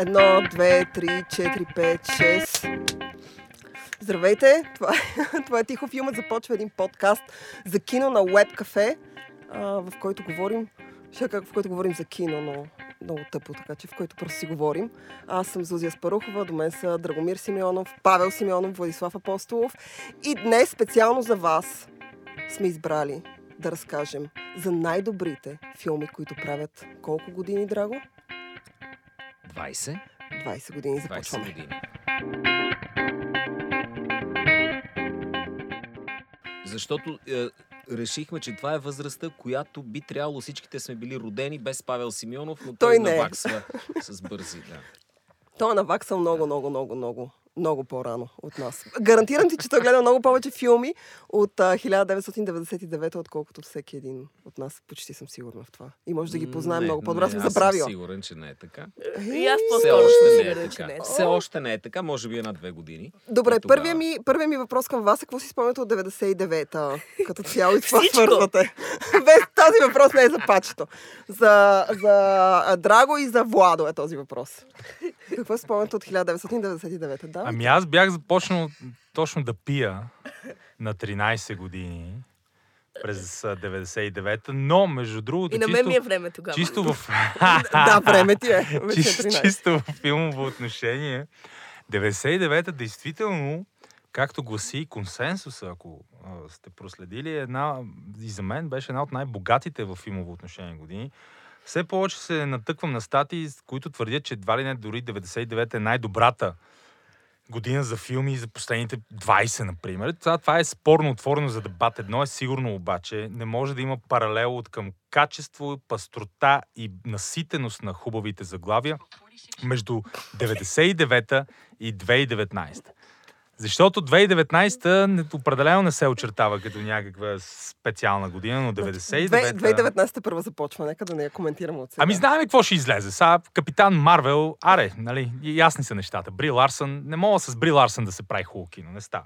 Едно, две, три, четири, пет, шест. Здравейте! Това е, това е Тихо филмът. Започва един подкаст за кино на Web Cafe, в който говорим как, в който говорим за кино, но много тъпо, така че в който просто си говорим. Аз съм Зузия Спарухова, до мен са Драгомир Симеонов, Павел Симеонов, Владислав Апостолов. И днес специално за вас сме избрали да разкажем за най-добрите филми, които правят колко години, Драго? 20? 20 години започваме. 20 години. Защото е, решихме, че това е възрастта, която би трябвало всичките сме били родени без Павел Симеонов, но той, Той не е. наваксва с бързи. Да. Той е наваксал много, много, много, много, много по-рано от нас. Гарантирам ти, че той гледа много повече филми от а, 1999, отколкото всеки един от нас. Почти съм сигурна в това. И може да ги познаем Не, много по-добре. Аз съм аз забравила. сигурен, че не е така. И аз Все по-скоро още ще не е така. не е. Все още не е така, може би една-две години. Добре, първият ми, първият ми въпрос към вас е какво си спомняте от 99-та като цяло и това свързвате. Без този въпрос не е за пачето. За, за Драго и за Владо е този въпрос. Какво си спомняте от 1999-та? Да? Ами аз бях започнал точно да пия на 13 години през а, 99-та, но между другото И на мен чисто, ми е време тогава. чисто в... да, време ти е. Е чисто, 13. чисто в филмово отношение. 99-та действително, както гласи консенсуса, ако а, сте проследили, една, и за мен беше една от най-богатите в филмово отношение години. Все повече се натъквам на статии, които твърдят, че едва ли не дори 99-та е най-добрата година за филми за последните 20, например. Това, това е спорно отворено за дебат. Едно е сигурно обаче, не може да има паралел от към качество, пастрота и наситеност на хубавите заглавия между 99-та и 2019. Защото 2019-та не- определено не се очертава като някаква специална година, но 99-та... 2019 първа започва, нека да не я коментираме от сега. Ами знаем какво ще излезе. Сега Капитан Марвел, аре, нали, ясни са нещата. Бри Ларсън, не мога с Бри Ларсън да се прави хубаво кино, не става.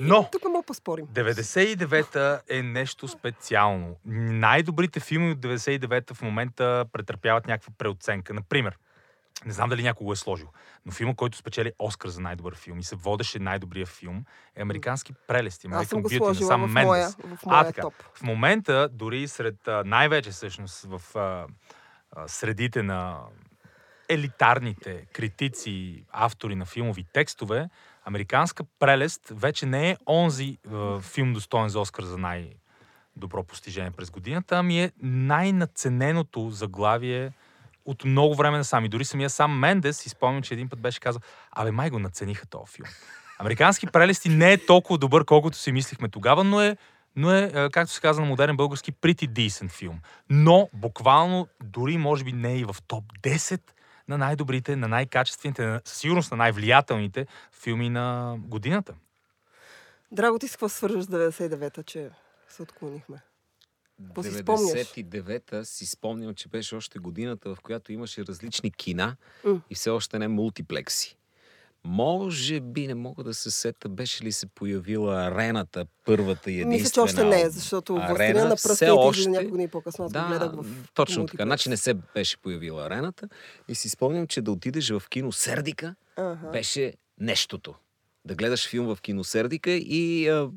Но Тук мога поспорим. 99-та е нещо специално. Най-добрите филми от 99-та в момента претърпяват някаква преоценка. Например, не знам дали някой го е сложил, но филма, който спечели Оскар за най-добър филм и се водеше най-добрия филм, е Американски прелести. Аз съм го сложила Сам в Мендес. моя, в А, моя така. топ. В момента, дори сред а, най-вече всъщност в а, а, средите на елитарните критици, автори на филмови текстове, Американска прелест вече не е онзи а, филм достоен за Оскар за най-добро постижение през годината, ами е най-нацененото заглавие от много време насам. И дори самия сам Мендес, си спомням, че един път беше казал, абе май го нацениха този филм. Американски прелести не е толкова добър, колкото си мислихме тогава, но е, но е, е, както се казва на модерен български, pretty decent филм. Но буквално дори може би не е и в топ 10 на най-добрите, на най-качествените, на- със сигурност на най-влиятелните филми на годината. Драго, ти с какво свържаш с 99-та, че се отклонихме? Какво си спомняш? 99-та си спомням, че беше още годината, в която имаше различни кина М. и все още не мултиплекси. Може би не мога да се сета, беше ли се появила арената, първата и единствена. Мисля, че още не е, защото Властелина на пръстите още- няколко дни по-късно. Го гледах Да, в точно така. мултиплекс. Значи не се беше появила арената и си спомням, че да отидеш в кино Сердика Ага. беше нещото. Да гледаш филм в кино Сердика и а,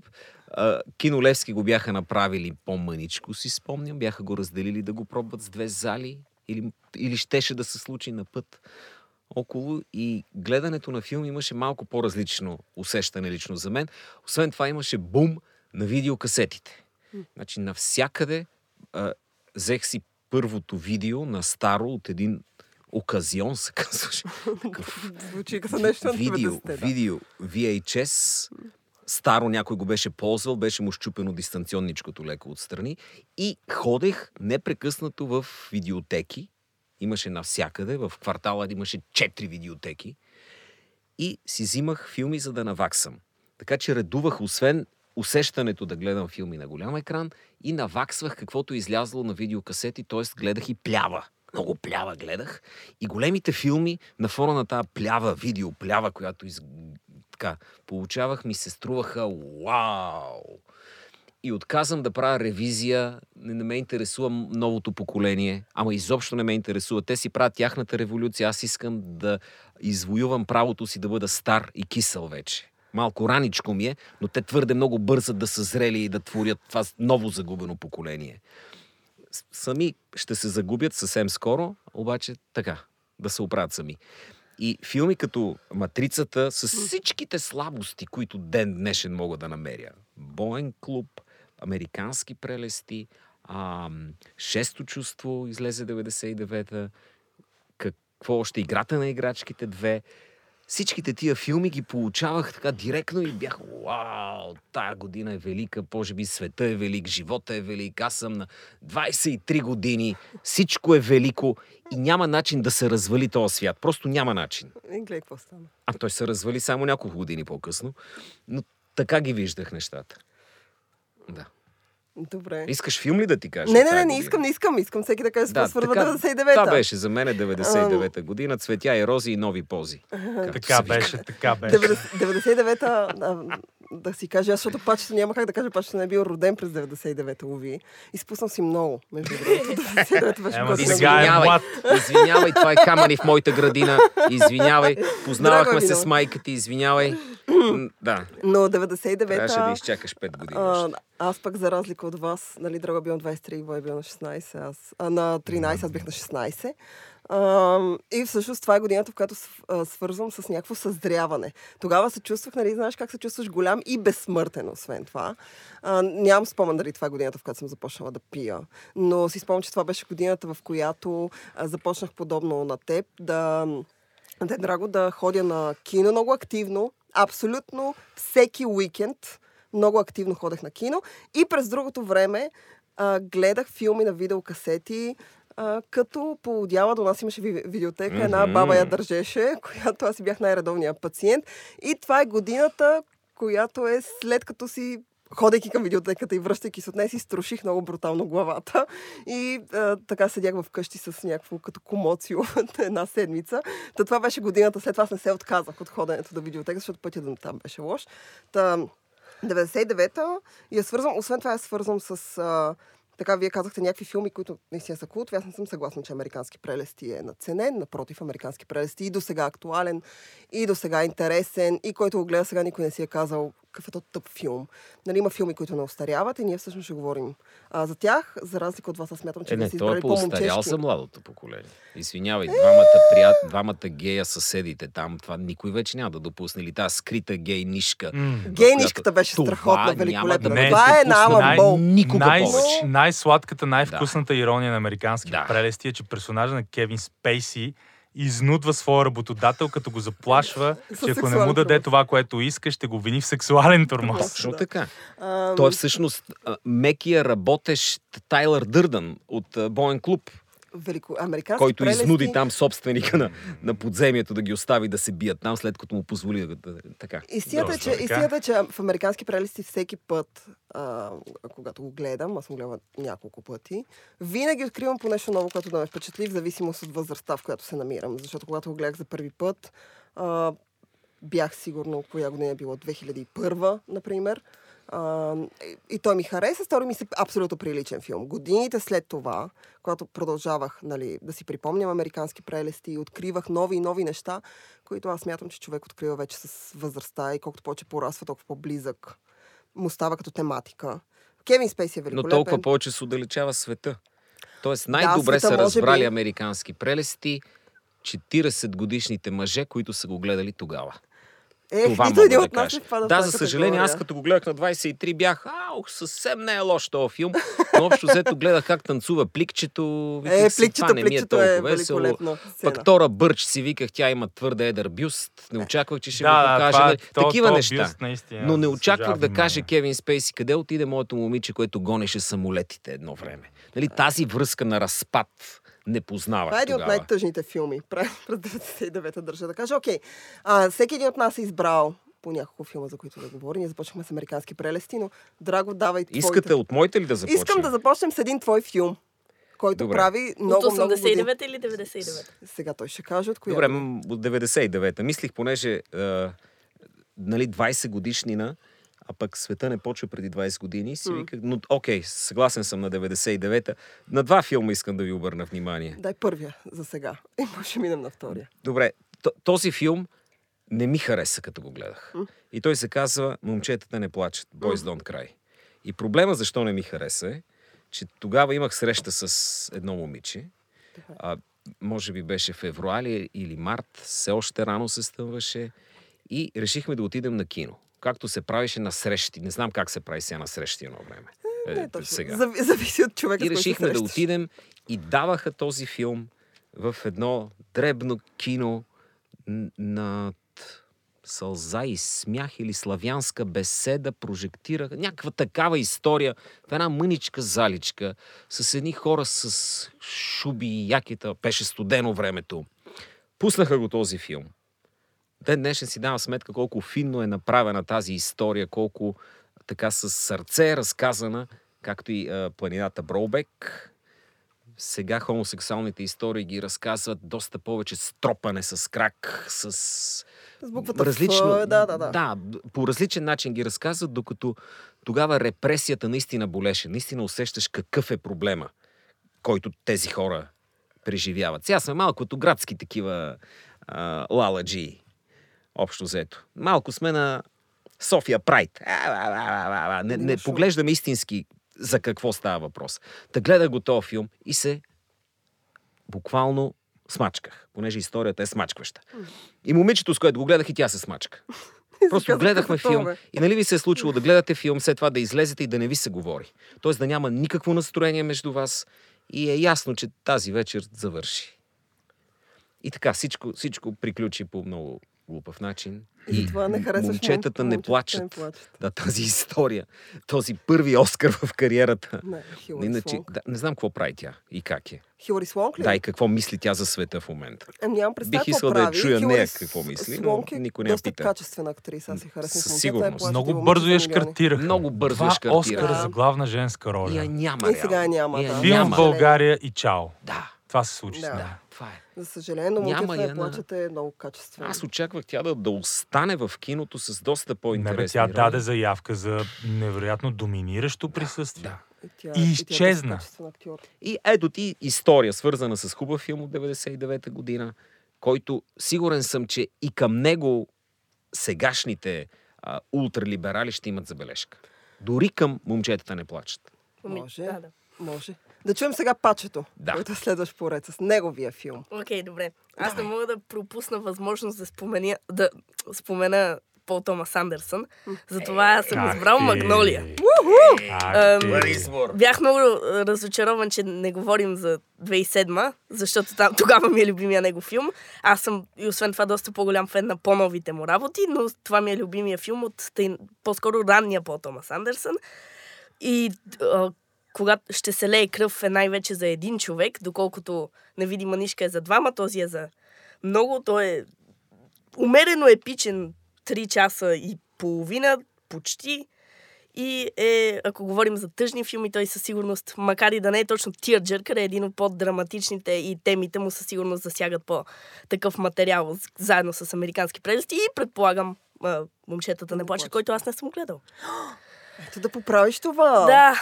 а, Кино Левски го бяха направили по-мъничко, си спомням. Бяха го разделили да го пробват с две зали или, или щеше да се случи на път около и гледането на филм имаше малко по-различно усещане лично за мен. Освен това имаше бум на видеокасетите. Значи навсякъде а, взех си първото видео на старо от един оказион, се казваше. Звучи като нещо видео, 90-те. Да. видео VHS, старо някой го беше ползвал, беше му щупено дистанционничкото леко отстрани и ходех непрекъснато в видеотеки. Имаше навсякъде, в квартала имаше четири видеотеки и си взимах филми, за да наваксам. Така че редувах, освен усещането да гледам филми на голям екран и наваксвах каквото е излязло на видеокасети, т.е. гледах и плява. Много плява гледах. И големите филми на фона на тази плява, видео плява, която из... така, получавах, ми се струваха вау! и отказвам да правя ревизия. Не, не ме интересува новото поколение, ама изобщо не ме интересува. Те си правят тяхната революция. Аз искам да извоювам правото си да бъда стар и кисел вече. Малко раничко ми е, но те твърде много бързат да съзрели и да творят това ново загубено поколение. Сами ще се загубят съвсем скоро, обаче така, да се оправят сами. И филми като Матрицата с всичките слабости, които ден днешен мога да намеря. Боен клуб, Американски прелести, ам, Шесто чувство излезе 99-та, какво още, Играта на играчките две. Всичките тия филми ги получавах така директно и бях, вау, тая година е велика, може би света е велик, живота е велик, аз съм на 23 години, всичко е велико и няма начин да се развали този свят. Просто няма начин. И гледай какво стана. А той се развали само няколко години по-късно, но така ги виждах нещата. Да. Добре. Искаш филм ли да ти кажа? Не, не, не, не, искам, не искам. Искам всеки да каже с какво свързва така, 99-та. Това беше за мен 99-та година. Цветя и рози и нови пози. Така беше, така беше. 90 99-та, а, да си кажа, аз, защото пачето няма как да кажа, пачето не е бил роден през 99-та, лови. Изпуснал си много, между другото. 99-та беше Ема е Извинявай, извинявай, това е камъни в моята градина. Извинявай, познавахме се с майка ти, извинявай. Да, Но трябваше да 99-та... изчакаш 5 години. А, аз пък за разлика от вас, нали, Драга бил на 23, Бой бил на 16, аз, а, на 13, аз бях на 16. А, и всъщност това е годината, в която свързвам с някакво съзряване. Тогава се чувствах, нали, знаеш как се чувстваш голям и безсмъртен, освен това. А, нямам спомен дали това е годината, в която съм започнала да пия. Но си спомням, че това беше годината, в която а, започнах подобно на теб да да е драго да ходя на кино много активно, абсолютно всеки уикенд много активно ходех на кино и през другото време а, гледах филми на видеокасети, а, като по отдяла до нас имаше ви- видеотека, една Мгм. баба я държеше, която аз бях най-редовният пациент. И това е годината, която е след като си ходейки към видеотеката и връщайки се от нея, си струших много брутално главата. И а, така седях вкъщи с някакво като комоцио една седмица. Та това беше годината. След това аз не се отказах от ходенето до видеотека, защото пътя до там беше лош. Та, 99-та я свързвам, освен това я свързвам с а, така, вие казахте някакви филми, които наистина са култови. Аз не съм съгласна, че Американски прелести е наценен. Напротив, Американски прелести и до сега актуален, и до сега интересен, и който го гледа сега, никой не си е казал какъв е то тъп филм. Нали, има филми, които не остаряват и ние всъщност ще говорим а, за тях. За разлика от вас, аз смятам, че Е, не, си е избрали по-устарял по-момчешки. за младото поколение. Извинявай, двамата, прият... двамата гея съседите там, това никой вече няма да допусне. Или тази скрита гей нишка. М. в Гейнишката която- беше Това страхотна, няма великолепна. да Не, Това е на най- Бол. Никога Най- повече. Най-сладката, най-вкусната ирония на американски Да. прелести е, че персонажа на Кевин Спейси изнудва своя работодател, като го заплашва, че ако не му даде това, което иска, ще го вини в сексуален тормоз. Точно Да. така. Той е всъщност мекия работещ Тайлър Дърдън от Боен клуб, велико... Американски който прелести... изнуди там собственика на, на подземието да ги остави да се бият там, след като му позволи да, да така. Истината е, че, истината е, че в американски прелести всеки път, а, когато го гледам, аз съм гледала няколко пъти, винаги откривам по нещо ново, което да ме впечатли, в зависимост от възрастта, в която се намирам. Защото когато го гледах за първи път, а, бях сигурно коя година е било 2001, например. А, и, той ми хареса, стори ми се абсолютно приличен филм. Годините след това, когато продължавах нали, да си припомням американски прелести и откривах нови и нови неща, които аз смятам, че човек открива вече с възрастта и колкото повече порасва, толкова по-близък му става като тематика. Кевин Спейси е Но великолепен. толкова повече се отдалечава света. Тоест най-добре света са разбрали би. американски прелести 40 годишните мъже, които са го гледали тогава. Е, Това мога да от нас кажа. в Да, за съжаление, аз като го гледах на 23 бях, ау, съвсем не е лош този филм. Но общо взето гледах как танцува пликчето. Е, виках си, пликчето, това не ми е пликчето е толкова весело. Пък Тора Бърч си виках, тя има твърде едър бюст. Не очаквах, че ще да, го да, покаже. това, нали? то, Такива то неща. бюст наистина Но не очаквах да каже. Кевин Спейси, къде отиде моето момиче, което гонеше самолетите едно време. Нали, тази връзка на разпад не познавах Това е един от най-тъжните филми. През през 99-та държа да кажа. Окей, а, всеки един от нас е избрал по няколко филма, за които да говорим. Ние започнахме с американски прелести, но Драго, давай твоите. Искате от моите ли да започнем? Искам да започнем с един твой филм, който Добре. прави От много, много години. 89 или 99? Сега той ще каже от коя. Добре, от 99-та. Мислих, понеже а, нали, 20 годишнина, а пък света не почва преди 20 години. Си виках, но окей, съгласен съм на 99-та. На два филма искам да ви обърна внимание. Дай първия за сега. И може минем на втория. Добре, този филм не ми хареса, като го гледах. И той се казва Момчетата не плачат, Boys Don't Cry. И проблема защо не ми хареса е, че тогава имах среща с едно момиче. А, може би беше февруари или март, все още рано се стъмваше. И решихме да отидем на кино. Както се правеше на срещи. Не знам как се прави сега на срещи едно време. Не, Е, точно. сега. Зави- Зависи от човека, И решихме да отидем и даваха този филм в едно дребно кино над сълза и смях или славянска беседа прожектираха някаква такава история в една мъничка заличка с едни хора с шуби и якета. Беше студено времето. Пуснаха го този филм. Ден днешен си давам сметка колко финно е направена тази история, колко така с сърце е разказана, както и а, планината Броубек. Сега хомосексуалните истории ги разказват доста повече с тропане с крак, с С буквата различно, Ф, да, да, да. да, по различен начин ги разказват, докато тогава репресията наистина болеше. Наистина усещаш какъв е проблема, който тези хора преживяват. Сега сме малко като градски такива а, лаладжи, общо взето. Малко сме на София Прайд. Не, не поглеждаме истински за какво става въпрос. Та гледах го този филм и се буквално смачках, понеже историята е смачкваща. И момичето, с което го гледах, и тя се смачка. Просто гледахме филм и нали ви се е случило да гледате филм, след това да излезете и да не ви се говори. Тоест да няма никакво настроение между вас и е ясно, че тази вечер завърши. И така, всичко, всичко приключи по много глупав начин. И затова не харесваш момчетата мом- не плачат. не плачат. Да, тази история, този първи Оскар в кариерата. Не, Хилари Иначе, Слонг. да, не знам какво прави тя и как е. Хилари Слонг ли? Да, и какво мисли тя за света в момента. Ами нямам представа Бих искал да я чуя Хилари нея какво мисли, но е никой не я пита. качествена актриса, аз си харесвам. Със сигурност. плаща Много и бързо я шкартираха. Много бързо я шкартираха. Оскара Да. за главна женска роля. И я няма. И сега няма, И да. Филм в. България и чао. Да, Това се случи Да. с нея. това е. За съжаление, но Няма момчета я не на- плачат е много качествено. Аз очаквах тя да, да остане в киното с доста по-интересни тя роли. даде заявка за невероятно доминиращо присъствие. Да. И, тя, и тя е изчезна. доста качествен актьор. И ето ти история, свързана с хубав филм от 99-та година, който сигурен съм, че и към него сегашните а, ултралиберали ще имат забележка. Дори към момчетата не плачат. Може. Да, да. Може. Да чуем сега Пачето, Да. който е следващ поред с неговия филм. Окей, добре. Аз не мога да пропусна възможност да спомена, да спомена Пол Томас Андерсън. Затова аз съм избрал ти. Магнолия. Избор. Бях много разочарован, че не говорим за 2007, защото там, тогава ми е любимия него филм. Аз съм и освен това доста по-голям фен на по-новите му работи, но това ми е любимия филм от тъй, по-скоро ранния Пол Томас Андерсън. И а, когато ще се лее кръв е най-вече за един човек, доколкото невидима нишка е за двама, този е за много. Той е умерено епичен 3 часа и половина, почти. И е, ако говорим за тъжни филми, той със сигурност, макар и да не е точно Tearjerker, е един от по-драматичните и темите му със сигурност засягат по-такъв материал, заедно с американски прелести и предполагам момчетата не плачат, който аз не съм гледал. Ето да поправиш това. Да,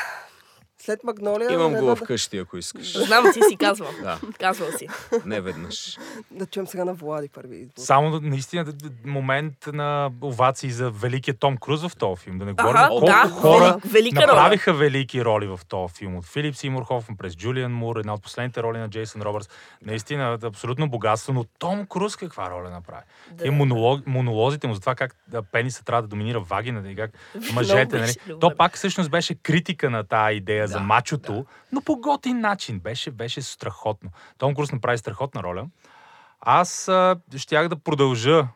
След Магнолия Имам го да, вкъщи, ако искаш. знам, ти си казвал. Да, Казвал си. не веднъж. да чуем сега на Влади първи избор. Само наистина момент на овации за великия Том Круз в този филм. Да не говорим Ага, колко да, хора вели- велика роля. направиха велики роли в този филм. От Филип Симур Хофман през Джулиан Мур, една от последните роли на Джейсън Робъртс. Наистина абсолютно богатство, но Том Круз каква роля направи? Да. Тия монолог, монолозите му за това как да, пениса трябва да доминира вагината и как мъжете. Нали? То пак всъщност беше критика на тази идея за Да, мачото, но по готин начин. Беше, беше страхотно. Том Круз направи страхотна роля. Аз а, щях да продължа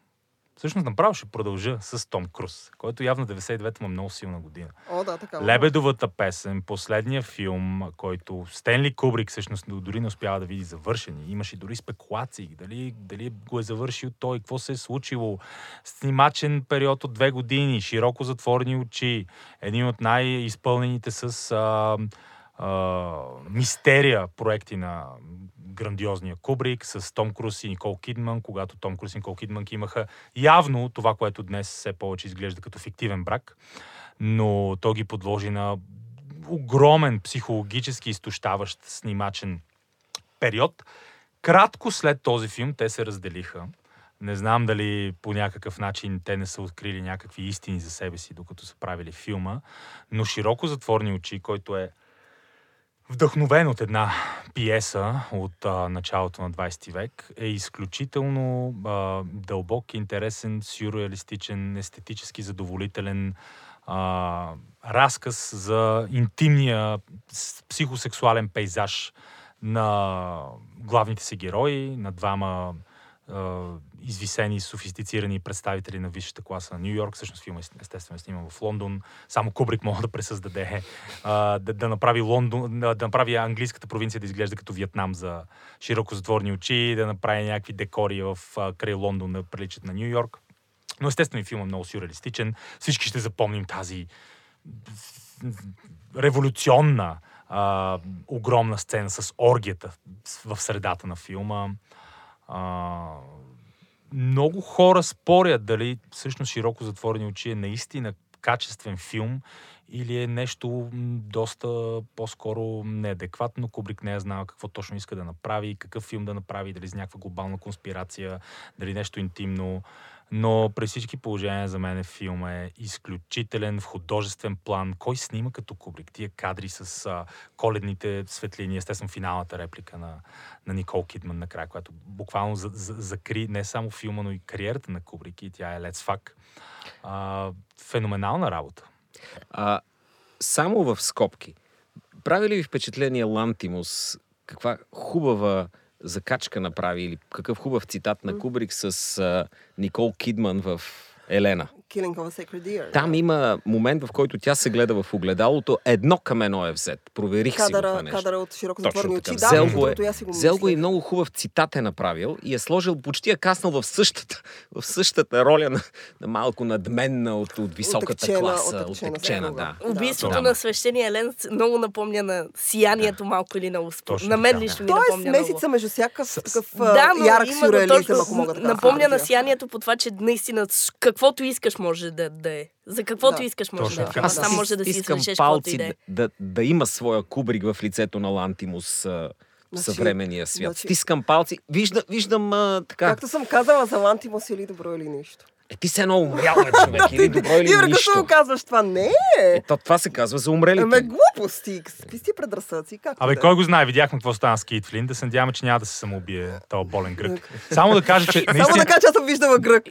Всъщност направо ще продължа с Том Круз, който явно 99-та му е много силна година. О, да, така. Лебедовата песен, последния филм, който Стенли Кубрик всъщност дори не успява да види завършени. Имаше дори спекулации дали, дали го е завършил той, какво се е случило. Снимачен период от две години, широко затворени очи, един от най-изпълнените с а, мистерия проекти на грандиозния Кубрик с Том Круз и Никол Кидман, когато Том Круз и Никол Кидман имаха явно това, което днес все повече изглежда като фиктивен брак, но той ги подложи на огромен психологически изтощаващ снимачен период. Кратко след този филм те се разделиха. Не знам дали по някакъв начин те не са открили някакви истини за себе си, докато са правили филма, но широко затворни очи, който е вдъхновен от една пиеса от а, началото на 20 век, е изключително а, дълбок, интересен, сюрреалистичен, естетически задоволителен а, разказ за интимния психосексуален пейзаж на главните си герои, на двама а, извисени, софистицирани представители на висшата класа на Нью Йорк. Всъщност филма естествено е сниман в Лондон. Само Кубрик може да пресъздаде, а, да, да, направи Лондон, да направи английската провинция да изглежда като Виетнам за широко затворни очи, да направи някакви декори в а, край Лондон да приличат на Нью Йорк. Но естествено и филмът е много сюрреалистичен. Всички ще запомним тази революционна а, огромна сцена с оргията в средата на филма. А, много хора спорят дали всъщност широко затворени очи е наистина качествен филм или е нещо доста по-скоро неадекватно. Кубрик не е знал какво точно иска да направи, какъв филм да направи, дали с някаква глобална конспирация, дали нещо интимно. Но при всички положения за мен филм е изключителен в художествен план. Кой снима като Кубрик? Тия кадри с а, коледните светлини, естествено финалната реплика на, на Никол Кидман накрая, която буквално за, за, закри не само филма, но и кариерата на Кубрик и тя е Let's Fuck. А, феноменална работа. А, само в скобки. Прави ли ви впечатление Лантимус? Каква хубава закачка направи или какъв хубав цитат на Кубрик с а, Никол Кидман в Елена? Killing of a Sacred Deer. Там има момент, в който тя се гледа в огледалото. Едно към едно е взет. Проверих си го това Кадъра, нещо. кадъра от широко затворени очи. Да, Взел между го е, взел го и много хубав цитат е направил и е сложил, почти е каснал в същата, в същата роля на, на малко надменна от, от високата Отекчена- класа. Отекчена, съпруга. да. Убийството Да. на свещения Елен много напомня на сиянието малко или на успор. Точно На мен лично ми е напомня смесица между всякакъв такъв Да, да, ярък сюрреализъм, ако мога да. Напомня на Да. сиянието по това, че наистина каквото искаш може да, да е. За каквото Да. искаш може Точно да е. Аз там може да си каквото палци и да е. да, да, да има своя кубрик в лицето на Лантимус а, в Значи- съвременния свят. значи- Стискам палци. Вижда, виждам а, така. Както съм казала за Лантимус или добро или нищо. Е, ти се едно умрял бе, човек. Или добро или Ивра, нищо. като го казваш това, не Е, то, това се казва за умрелите. Аме глупости, какви си предразсъци, Абе, е. кой го знае? Видяхме какво стана с Кейт Флин. Да се надяваме, че няма да се самоубие този болен грък. Само да кажа, че Само наистина да кажа, че аз съм виждала грък,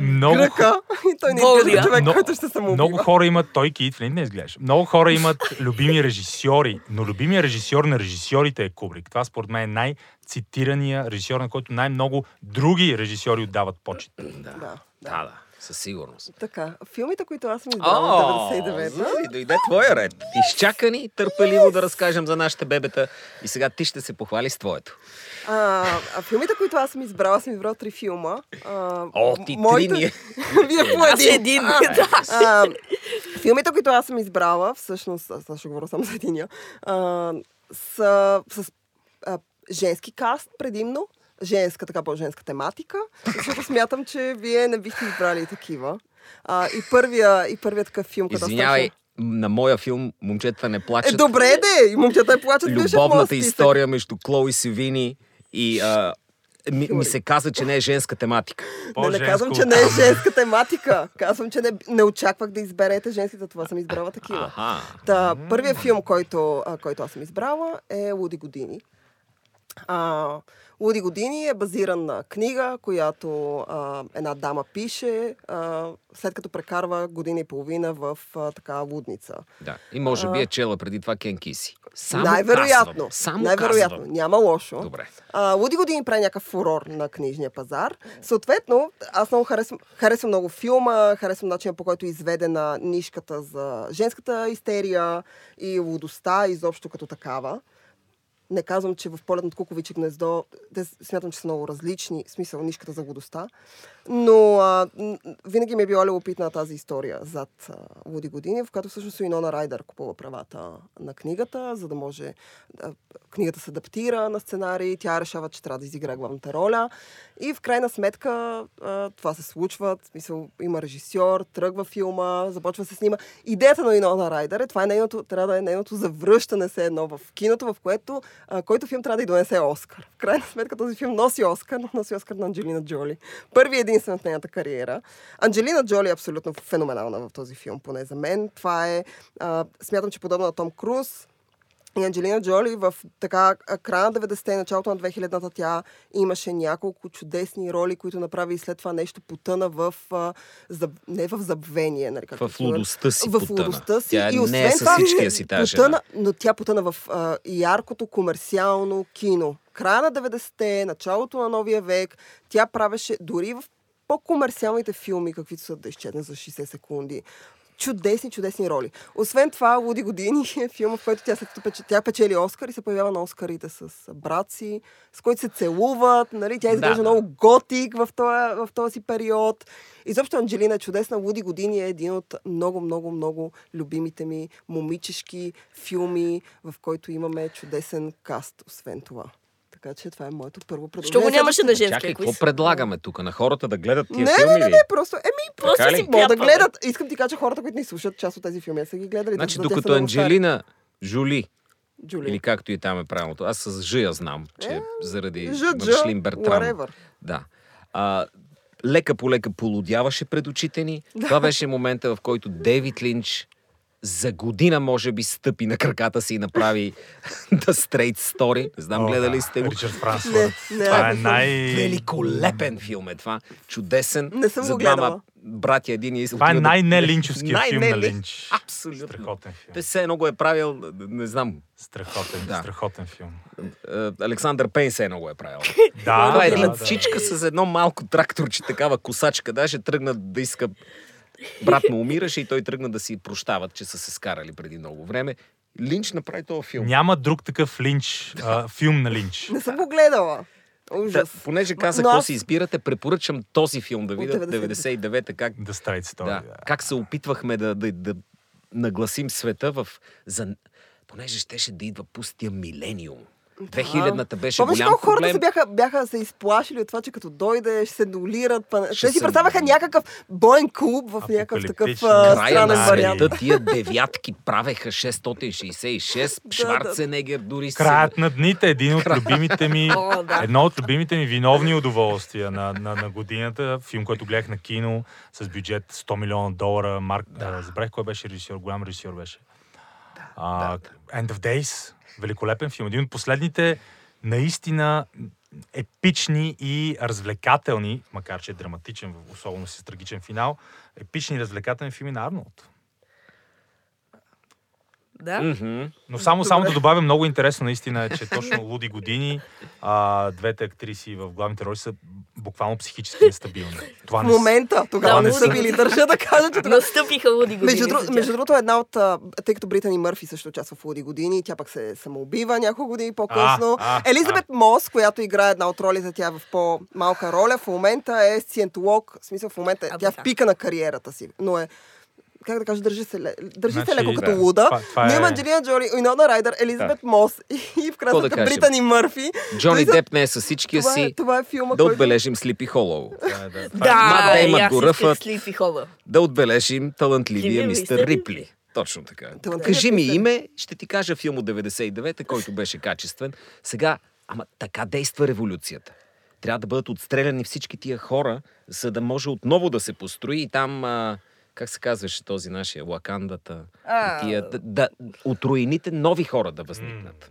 много, гръка и той не Болния. изглежда човек, Но- който ще се му много хора имат, той Кейт Флин не изглежда. Много хора имат любими режисьори, но любимия режисьор на режисьорите е Кубрик. Това според мен е най-цитирания режисьор, на който най-много други режисьори отдават почет. Да, Да, да, със сигурност. Така, филмите, които аз съм избрала от 99-та, Зои, дойде твоя ред. Изчака ни търпеливо да разкажем за нашите бебета и сега ти ще се похвали с твоето. А, а филмите, които аз съм избрала, съм избрала три филма. А, О, ти моите- три ние. Вие по Аз един. един. да. А, филмите, които аз съм избрала, всъщност, аз ще говоря само за единия, а, са с а, женски каст предимно, женска, така по-женска тематика, защото смятам, че вие не бихте избрали такива. А, и, първия, и първият такъв филм, Извинявай, на моя филм момчета не Е, плачат. добре де! И момчета плачат. в моя Любовната история между Клои Севини и а, ми, ми се каза, че не е женска тематика. Не, не казвам, че не е женска тематика. Казвам, че не, не очаквах да изберете женските, това съм избрала такива. Аха. Та, първият филм, който, а, който аз съм избрала е Луди Години. А, Луди Години е базиран на книга, която а, една дама пише, а, след като прекарва година и половина в а, така лудница. Да. И може би е чела преди това Кен Киси. Само най-вероятно. Казвам. Само най-вероятно. казвам. Няма лошо. Добре. А, Луди Години прави някакъв фурор на книжния пазар. Съответно, аз много харесвам, харесвам много филма, харесвам начина по който е изведена нишката за женската истерия и лудостта изобщо като такава. Не казвам, че в полет над Куковичи гнездо, те смятам, че са много различни, смисъл нишката за лудостта. Но а, винаги ми е била любопитна тази история зад а, Луди години, в която всъщност Уинона Райдър купува правата на книгата, за да може да, книгата се адаптира на сценарий, тя решава, че трябва да изиграе главната роля. И в крайна сметка а, това се случва, смисъл има режисьор, тръгва филма, започва се снима. Идеята на Уинона Райдър е, това е нейното, трябва да е нейното завръщане се едно в киното, в което, а, който филм трябва да й донесе Оскар. В крайна сметка този филм носи Оскар, но носи Оскар на Анджелина Джоли. Първи и единствен в нейната кариера. Анджелина Джоли е абсолютно феноменална в този филм, поне за мен. Това е, а, смятам, че подобно на Том Круз, и Анджелина Джоли в така края на 90-те, началото на 2000-та тя имаше няколко чудесни роли, които направи и след това нещо потъна в, а, заб... не в забвение, нали, както В лудостта си в лудостта си. Тя и не освен е с това, всичкия си тази потъна, но тя потъна в а, яркото комерциално кино. Края на 90-те, началото на новия век, тя правеше дори в по-комерциалните филми, каквито са да изчезне за 60 секунди. Чудесни, чудесни роли. Освен това, Луди години е филм, в който тя, пече- тя печели Оскар и се появява на Оскарите с брат си, с който се целуват. Нали? Тя изглежда да. много готик в този, в този период. Изобщо Анджелина е чудесна. Луди години е един от много, много, много любимите ми момичешки филми, в който имаме чудесен каст, освен това. Така че това е моето първо предложение. Що го нямаше на женския Чакай, какво предлагаме тук? На хората да гледат тия Не, филми не, не, не, просто, еми, Просто Така си могат да гледат. Искам ти кажа, че хората, които ни слушат, част от тези филми, са ги гледали. Значи, да, докато. Анджелина Жули, Джули. или както и там е правилното, аз с Ж я знам, че Е, заради Жъджа, Маршлин Бертрам. whatever. Да. А, лека по лека полудяваше пред очите ни. Това беше момента, в който Дейвид Линч за година, може би, стъпи на краката си и направи The Straight Story. Не знам, О, гледали да. сте го. Ричард Франсфорд. Това е най... Великолепен филм е това. Чудесен. Не съм за го гледала. братя един и Това е да- най-нелинчовския филм на Линч. Абсолютно. Страхотен филм. Те все едно го е правил, не знам, Страхотен, Да. страхотен филм. е, Александър Пейн все едно го е правил. Да, Това е да, една да. чичка с едно малко тракторче, такава косачка. Даже тръгна да иска... Брат му умираше и той тръгна да си прощават, че са се скарали преди много време. Линч направи този филм. Няма друг такъв Линч, а, филм на Линч. Не съм го гледала. Да, Ужас. понеже казах какво аз- си избирате, препоръчам този филм да видят. 99-та. 99-та, как, The Straight Story. да, Да. как се опитвахме да, да, да нагласим света в... За, понеже щеше да идва пустия милениум. 2000-та беше Помниш голям хората проблем. се бяха, бяха се изплашили от това, че като дойде ще се долират. Па... Ще Те си се- представяха някакъв боен клуб в някакъв такъв а, странен на вариант. света тия девятки правеха 666, Да, Шварценегер дори се... Краят на дните, един от любимите ми, О, да. едно от любимите ми виновни удоволствия на, на, на годината. Филм, който гледах на кино с бюджет 100 милиона долара. Марк, да. забравих кой беше режисьор, голям режисьор беше. А, End of Days, великолепен филм. Един от последните наистина епични и развлекателни, макар че е драматичен, особено с трагичен финал, епични и развлекателни филми на Арнолд. Да. Но само, само да добавя, много интересно наистина е, че точно Луди години, а, двете актриси в главните роли са буквално психически нестабилни. Това В момента, тогава Да, не са били. Държа да кажа, че тогава Настъпиха луди години. Между, друг, между другото, една от... а, Тъй като Британи Мърфи също участва в Луди години, тя пък се самоубива няколко години по-късно. А, а, Елизабет Мос, която играе една от ролите, тя е в по-малка роля, в момента е сциентолог. В смисъл, в момента А, тя е в пика на кариерата си. Но е как да кажа, държи се, държи се Значи, леко като да. луда. Това- това Но има е- Анджелина Джоли, Уинона Райдър, Елизабет Мос и, и в крайна да? Британи Мърфи. Джони е- Деп не е със всичкия Това е, това е филма, Да който... отбележим Слипи Холоу. Да, да. Да, Мат Деймън и аз го. Да отбележим талантливия мистер Рипли. Точно така. Кажи ми име, ще ти кажа филм от 99-та, който беше качествен. Сега, ама така действа революцията. Трябва да бъдат отстреляни всички тия хора, за да може отново да се построи и там, а, как се казваше този нашия, Лакандата, А. тия, да, да, от руините нови хора да възникнат.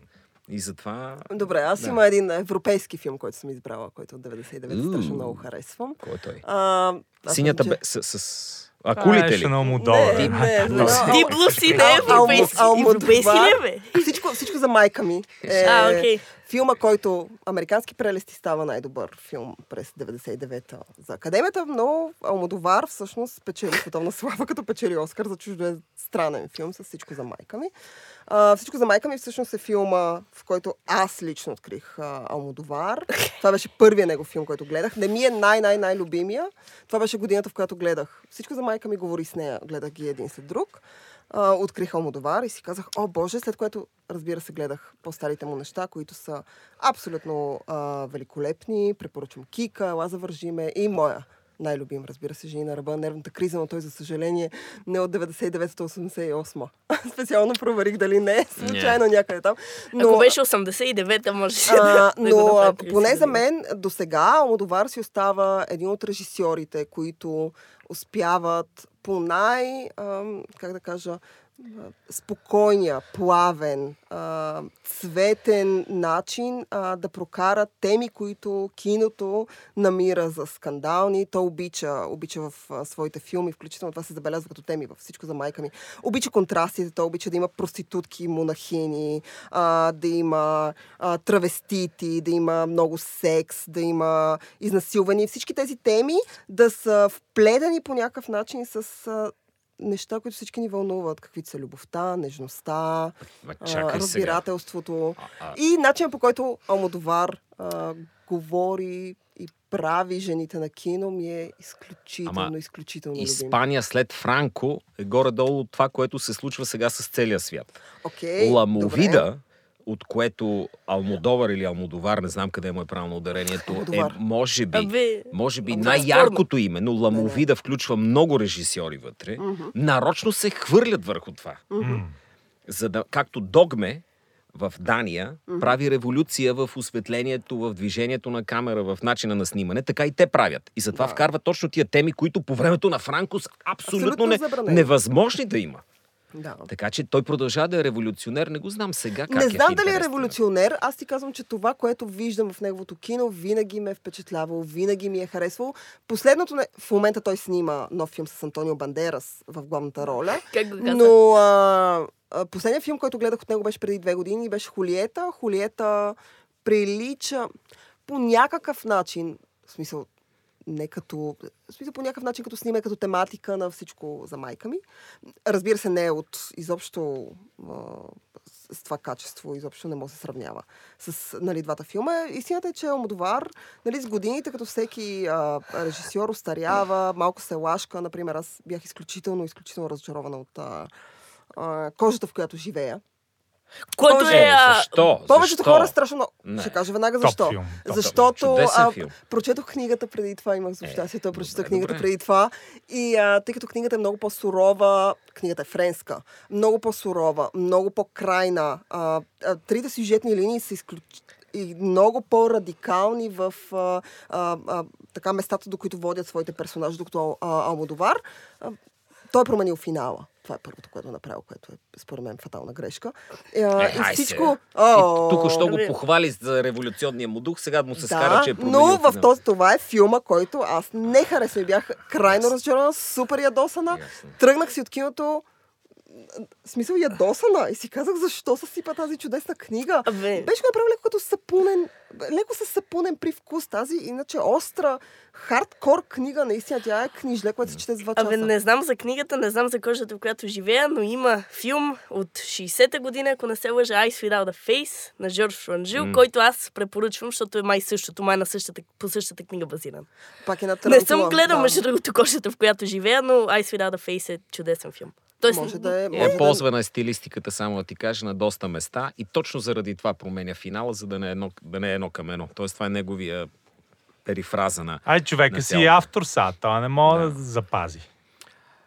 И затова... Добре, аз Да. има един европейски филм, който съм избрала, който от 99 страшно много харесвам. Кой е той? А, Синята бе... че- С, с... Това Акулите е ли? Шанел Мудова. Не, не, но- Ти Блуси не е европейски. Алмотовар. Европейски ли е, бе? Всичко, всичко за майка ми. Е, А, окей. Филма, който Американски прелести става най-добър филм през 99-та за Академията, но Алмодовар всъщност печели световна слава, като печели Оскар за чуждо е странен филм с всичко за майка ми. А, всичко за майка ми всъщност е филма, в който аз лично открих а, Алмодовар. Това беше първият него филм, който гледах. Не ми е най-най-най-любимия. Това беше годината, в която гледах. Всичко за майка ми говори с нея. Гледах ги един след друг. А, открих Алмодовар и си казах, о боже, след което, разбира се, гледах по-старите му неща, които са абсолютно а, великолепни. Препоръчвам Кика, Лаза Вържиме и моя най-любим, разбира се, жени на ръба, нервната криза, но той, за съжаление, не от 99-88. Специално проверих дали не е случайно някъде там. Но... Ако беше 89-та, може а, да, но да поне 30 за мен до сега Алмодовар си остава един от режисьорите, които успяват по най, как да кажа, спокойния, плавен, цветен начин да прокарат теми, които киното намира за скандални. То обича, обича в своите филми, включително това се забелязва като теми във всичко за майка ми. Обича контрастите, то обича да има проститутки, монахини, да има а, травестити, да има много секс, да има изнасилване. Всички тези теми да са вплетени по някакъв начин с неща, които всички ни вълнуват, каквито са любовта, нежността, Ма, а, разбирателството А, а, и начинът по който Алмодовар а, говори и прави жените на кино ми е изключително, Ама изключително любим. Испания след Франко е горе-долу това, което се случва сега с целия свят. Окей, добре. От което Алмодовар или Алмодовар, не знам къде му е правилно ударението, е може би, Абе, може би е най-яркото име, но Ламовида включва много режисьори вътре, нарочно се хвърлят върху това. За да, както Догме в Дания прави революция в осветлението, в движението на камера, в начина на снимане, така и те правят. И затова Да. вкарват точно тия теми, които по времето на Франко са абсолютно, Абсолютно не, невъзможни да има. Да. Така че той продължава да е революционер. Не го знам сега как Не е. знам дали е революционер. Аз ти казвам, че това, което виждам в неговото кино, винаги ме е впечатлявало, винаги ми е харесвало. Последното, не... в момента той снима нов филм с Антонио Бандерас в главната роля. как го каза? Но а, а, последният филм, който гледах от него беше преди две години и беше Хулиета. Хулиета прилича по някакъв начин, в смисъл, не като, смисъл по някакъв начин като снима, като тематика на всичко за майка ми. Разбира се, не е от изобщо а, с, това качество, изобщо не може да се сравнява с нали, двата филма. Истината е, че Алмодовар, нали, с годините, като всеки а, режисьор, остарява, малко се лашка. Например, аз бях изключително, изключително разочарована от а, а, кожата, в която живея. Който Може. е... Е, а, защо? Повечето Защо? хора страшно много. Не. Ще кажа веднага Топ защо. филм. Топ Защото а, прочетох книгата преди това, имах за щастието да Е, прочета книгата добре. преди това. И а, тъй като книгата е много по-сурова, книгата е френска, много по-сурова, много по-крайна. А, а, трите сюжетни линии са изключ... и много по-радикални в а, а, а, така местата, до които водят своите персонажи, докато а, Алмодовар. А, той е променил финала. Това е първото, което е направил, което е според мен фатална грешка. А, Е, и всичко... Ти тук що го Ами- похвали за революционния му дух, сега му се да, скара, че е променил но в този, това е филма, който аз не харесвам. Бях крайно разочарована, супер ядосана. Ясно. Тръгнах си от киното смисъл ядосана и си казах защо съсипа тази чудесна книга. Абе. Беше го направил леко като сапунен, леко с сапунен привкус. Тази иначе остра, хардкор книга, наистина тя е книжле, което се чете с два часа. Абе, не знам за книгата, не знам за кожата, в която живея, но има филм от 60-та година, ако не се лъжа, Eyes Without a Face на Жорж Франжил, М. който аз препоръчвам, защото е май същото, май на същата, по същата книга базиран. Пак е на Не съм гледал, да. между другото, кожата, в която живея, но Eyes Without a Face е чудесен филм. Тоест, Може да е... Е, Може да... ползвана е стилистиката, само да ти кажа, на доста места и точно заради това променя финала, за да не е едно, да не е едно към едно. Тоест това е неговия перифраза на... Ай, човека на си е автор са, той не може да, Да. запази.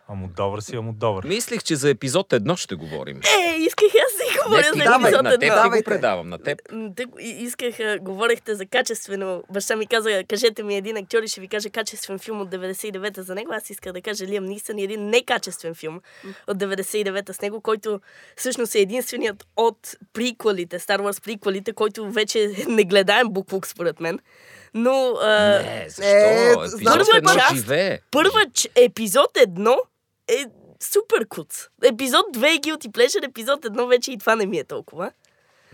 Амо добър си, амо добър. Мислих, че за епизод едно ще говорим. Е, исках аз да говоря Не, за давай, епизод на теб едно. ти го предавам, на теб. Исках, а, говорихте за качествено. Баща ми каза, кажете ми един актьор и ще ви кажа качествен филм от 99-та за него. Аз исках да кажа Лиам Нисън един некачествен филм от 99-та с него, който всъщност е единственият от приквалите, Star Wars приквалите, който вече е негледаем буклук според мен. Но а, Не, защо? е, едно част- първа епизод едно е супер куц. Епизод 2 е guilty pleasure, епизод едно вече и това не ми е толкова.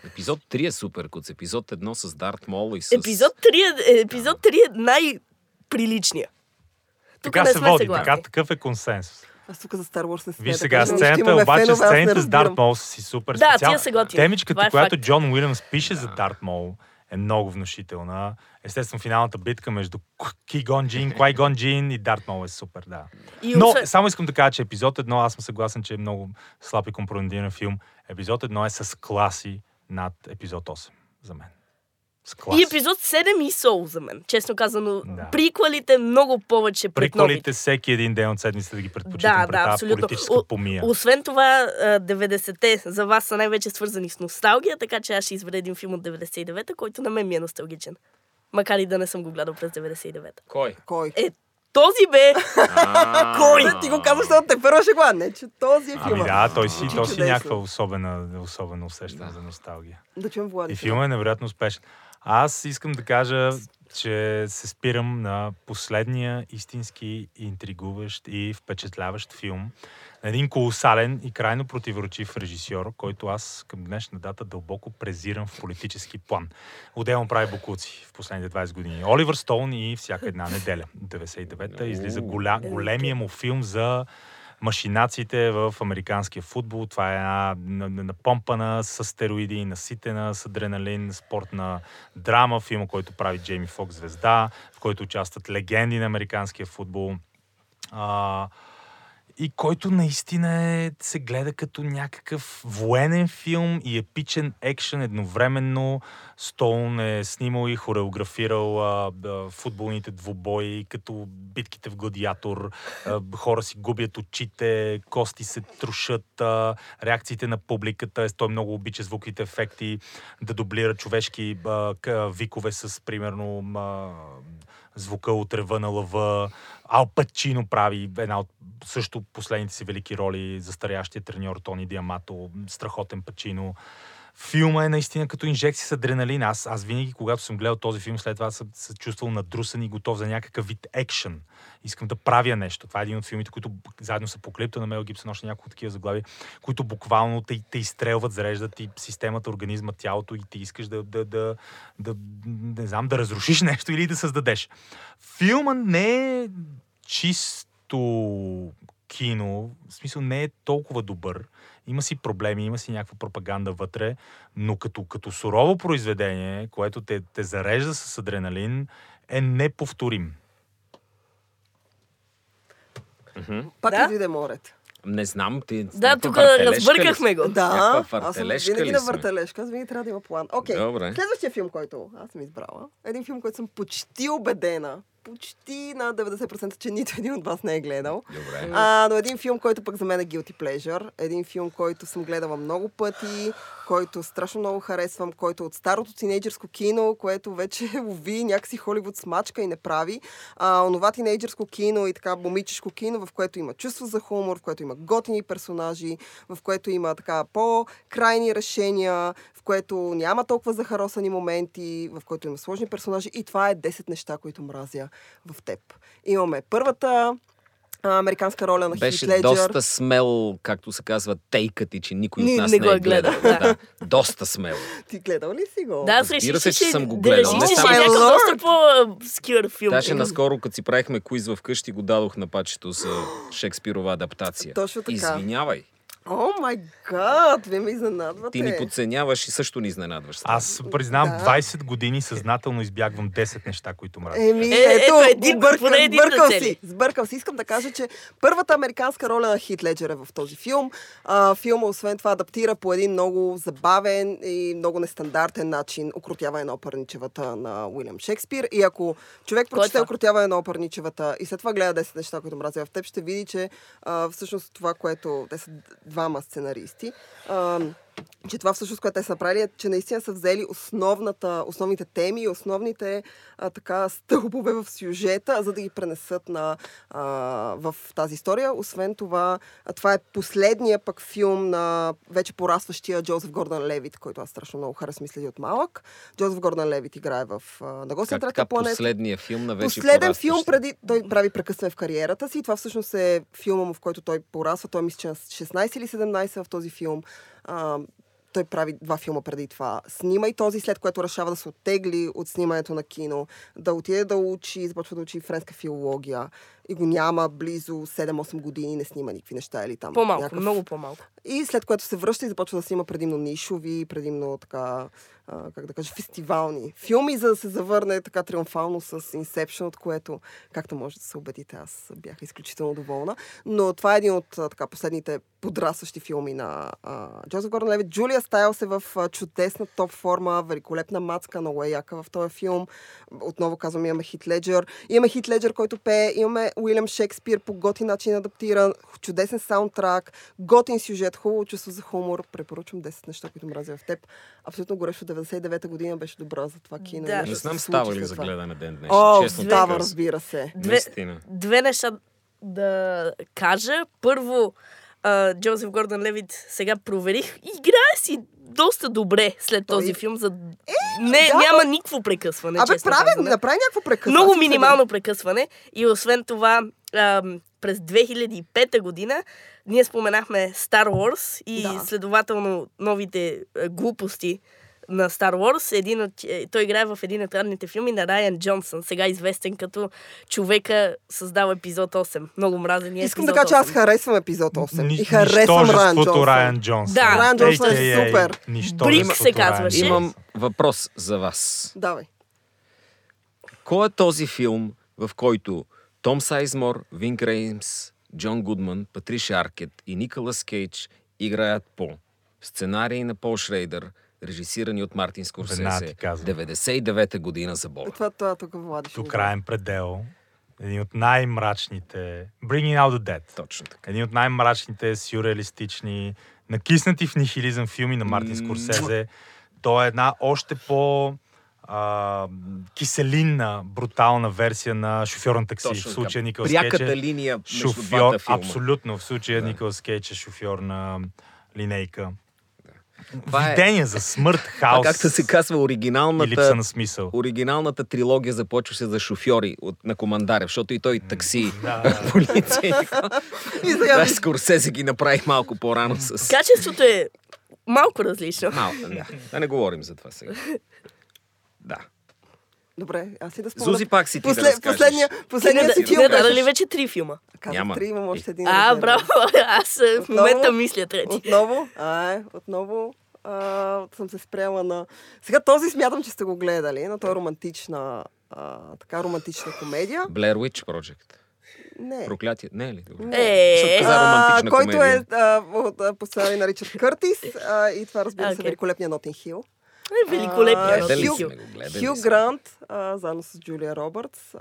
Епизод 3 е супер, куц. Епизод 1 с Дарт Мол и с... Епизод 3 е, епизод 3 е най-приличния. Тук Така не се сме води, съгласни. така, такъв е консенсус. Аз тук за Star Wars не смея Виж да сега, сцената, обаче фенове, сцените с Дарт. Мол са си супер Да, специални. тия са готини. Темичката, е която факт. Джон Уилямс пише за Дарт Мол, е много внушителна. Естествено, финалната битка между Ки Гон Джин, Квай Гон Джин и Дарт Мол е супер, да. И Но освен- само искам да кажа, че епизод едно, аз съм съгласен, че е много слаб и компрометиран филм. Епизод едно е с класи над епизод 8 за мен. С. И епизод 7 и Соул за мен, честно казано. Да. Приквалите много повече пред новите. Приколите всеки един ден от седмицата да ги предпочитам Да, пред да, абсолютно. политическа О- помия. Освен това, а, 90-те за вас са най-вече свързани с носталгия, така че аз ще изведа един филм от 99-та, който на мен ми е носталгичен. Макар и да не съм го гледал през 99-та. Кой? Кой? Е, този бе! Кой? Ти го казваш, защото те първо ще го, не, че този е Ами филма. да, той си, той си някаква особена, особено усещане за носталгия. Да чуем Влади. И филмът е невероятно успешен. Аз искам да кажа, че се спирам на последния истински интригуващ и впечатляващ филм на един колосален и крайно противоречив режисьор, който аз към днешна дата дълбоко презирам в политически план. Отделно прави бокуци в последните 20 години. Оливър Стоун и всяка една неделя. 99-та излиза голя, големия му филм за машинациите в американския футбол. Това е една на- на- напомпана с стероиди, наситена с адреналин, спортна драма, филма, който прави Джейми Фокс звезда, в който участват легенди на американския футбол. А, и който наистина е, се гледа като някакъв военен филм и епичен екшен едновременно. Стоун е снимал и хореографирал а, да, футболните двубои, като битките в Гладиатор. А, хора си губят очите, кости се трушат, а, реакциите на публиката. Той много обича звуковите ефекти, да дублира човешки а, викове с, примерно, а, звука от рева на лъва. Ал Пачино прави една от също последните си велики роли за старящия треньор Тони Диамато. Страхотен Пачино. Филма е наистина като инжекция с адреналин. Аз, аз винаги, когато съм гледал този филм, след това съм се чувствал надрусан и готов за някакъв вид екшен. Искам да правя нещо. Това е един от филмите, които заедно са поклипта на Мел Гибсън, още няколко такива заглави, които буквално те, те изстрелват, зареждат и системата, организма, тялото и ти искаш да, да, да, да, не знам, да разрушиш нещо или да създадеш. Филма не е чисто кино, в смисъл не е толкова добър. Има си проблеми, има си някаква пропаганда вътре, но като, като сурово произведение, което те, те зарежда с адреналин, е неповторим. Пак Да? да? дойде морето. Не знам, ти... Да, тук ли разбъркахме го. Да, аз съм винаги ли на въртележка. Аз винаги трябва да има план. Окей, Добре. следващия филм, който аз съм избрала, е един филм, който съм почти убедена, почти на 90% че нито един от вас не е гледал. Добре. А, но един филм, който пък за мен е guilty pleasure. Един филм, който съм гледала много пъти, който страшно много харесвам, който е от старото тинейджърско кино, което вече лови някакси Холивуд смачка и не прави. А, онова тинейджърско кино и така момичешко кино, в което има чувство за хумор, в което има готини персонажи, в което има така по-крайни решения, в което няма толкова захаросани моменти, в което има сложни персонажи. И това е 10 неща, които мразя в теб. Имаме първата а, американска роля на Беше Хит Леджер. доста смел, както се казва, тейкът и че никой Ни- от нас не не, го е е гледал, гледал. да. Доста смел. Ти гледал ли си го? Да, аз Разбира се, че съм го да гледал. Не че е доста lord. по-скюр филм. Даже наскоро, като си правихме куиз в къщи, го дадох на пачето за Шекспирова адаптация. Точно така. Извинявай. О май гад, вие ме изненадвате. Ти ни подценяваш и също ни изненадваш. Аз признавам, Да. 20 години съзнателно избягвам 10 неща, които мразя. Еми, Е, ето, ето един, сбъркал да цели. си, сбъркал си. Искам да кажа, че първата американска роля на Хит Леджер е в този филм. А, филма, освен това, адаптира по един много забавен и много нестандартен начин окрутяване на опърничевата на Уилям Шекспир. И ако човек е прочете окрутяване на опърничевата и след това гледа 10 неща, които мразя в теб, ще види, че а, всъщност това, което... Те са vama, scenaristi. Um, че това всъщност, което те са направили, е, че наистина са взели основната, основните теми и основните а, така стълбове в сюжета, за да ги пренесат на, а, в тази история. Освен това, а, това е последния пък филм на вече порастващия Джозеф Гордън Левит, който аз страшно много харесвам следи от малък. Джозеф Гордън Левит играе в а, На Как трета планета. последния филм на вече Последен порастващ? филм преди той прави прекъсване в кариерата си. Това всъщност е филма му, в който той порасва. Той мисля, че на 16 или 17 в този филм. А, той прави два филма преди това. Снима и този, след което решава да се оттегли от снимането на кино, да отиде да учи, започва да учи френска филология и го няма близо 7-8 години, не снима никакви неща или там. По-малко, някакъв- много по-малко. и след което се връща и започва да снима предимно нишови, предимно така, а, как да кажа, фестивални филми, за да се завърне така триумфално с Inception, от което, както може да се убедите, аз бях изключително доволна. Но това е един от така, последните подрастващи филми на а, Джозеф Гордон Левит. Джулия Стайлс е в а, чудесна топ форма, великолепна мацка, много е яка в този филм. Отново казвам, имаме Хит Леджер. Имаме Хит Леджер, който пее, имаме Уилям Шекспир по готин начин адаптиран, чудесен саундтрак, готин сюжет, хубаво чувство за хумор. Препоръчвам 10 неща, които мразя в теб. Абсолютно горещо 99-та година беше добра за това кино. Да. Не знам става ли за гледане ден днес. О, честно става, разбира се. Две, Наистина. две неща да кажа. Първо, а, Джозеф Гордон Левит сега проверих. Играе си доста добре след Той- този филм. За... не, да, няма но- никакво прекъсване. Абе, прави, направи някакво прекъсване. Много минимално прекъсване. И освен това, ам, през 2005 година ние споменахме Star Wars и Да. следователно новите е, глупости на Star Wars. Един от, е, той играе в един от ранните филми на Райан Джонсън, сега известен като човека създал епизод 8. Много мразен е Искам да кажа, че аз 8. харесвам епизод 8. Ни- и харесвам Райан Джонсън. Райан Джонсън. Да. Райан Джонсън е супер. Брик се казваше. Имам въпрос за вас. Давай. Кой е този филм, в който Том Сайзмор, Винк Реймс, Джон Гудман, Патриша Аркет и Николас Кейдж играят по сценарий на Пол Шрейдър, режисирани от Мартин Скорсезе, ти казвам. 99-та година за Бога. Това, това тук Влади. ще До краен предел. Един от най-мрачните... Bringing Out the Dead. Точно така. Един от най-мрачните, сюрреалистични, накиснати в нихилизъм филми на Мартин Скорсезе. То е една още по а, киселинна, брутална версия на шофьор на такси. Точно в случая Пряката Кейдж е линия шофьор, абсолютно. В случая Да. Николас Кейдж е шофьор на линейка. Това е- Видение за смърт, хаос както се казва, и липса оригиналната, на смисъл. оригиналната трилогия започваше за шофьори от, на Командарев, защото и той такси, Да. полиция. И сега Да, Скорсезе ги направих малко по-рано с... Качеството е малко различно. Малко, да. Да не говорим за това сега. Да. Добре, аз и да спомена. Зузи пак си ти да Послед, разкажеш. последния, не, последния да- си не филм. дадали вече три филма. Казах Няма. три, имам още един. А, резервен. браво! Аз е, в момента мисля трети. Отново, а, е, отново а, съм се спряла на... Сега този смятам, че сте го гледали, но той е романтична, а, така романтична комедия. Blair Witch Project. Не. Проклятие. Не е ли? Добре. Е, каза А, романтична който комедия. е а, от а, по сценарий на Ричард Къртис а, и това разбира се Окей. великолепния Нотин Хил. Е великолепно. Хю- Хю. Грант, а, заедно с Джулия Робъртс, а,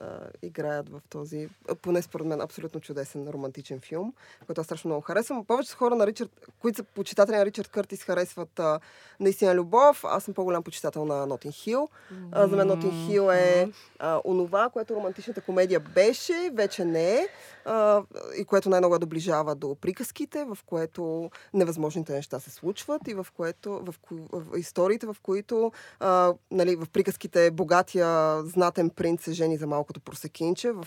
а, играят в този, поне според мен, абсолютно чудесен романтичен филм, който аз страшно много харесвам. Повечето хора, на Ричард, които са почитатели на Ричард Къртис, харесват а, наистина любов. Аз съм по-голям почитател на Нотин Хил. А, за мен Нотин Хил е а, онова, което романтичната комедия беше, вече не е. А, и което най-много я доближава до приказките, в което невъзможните неща се случват и в което в, ко- в историите, в които а, нали, в приказките богатия знатен принц се жени за малкото просекинче. В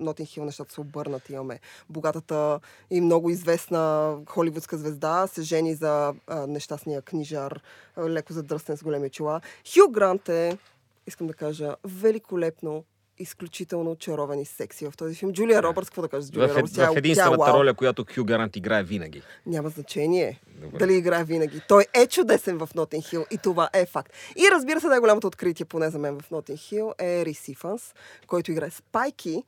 Нотин Хил нещата са обърнати. Имаме богатата и много известна холивудска звезда се жени за а, нещастния книжар, леко задръстен с големи очила. Хю Грант е, искам да кажа, великолепно изключително чаровен и секси в този филм. Джулия Робъртс, какво да кажа за Джулия В, Робъртс? в Тя е- тя е единствената вау. роля, която Хю Гарант играе винаги. Няма значение Добре. дали играе винаги. Той е чудесен в Нотин Хил и това е факт. И разбира се, най-голямото откритие, поне за мен в Нотин Хил, е Рис Ифанс, който играе Спайки.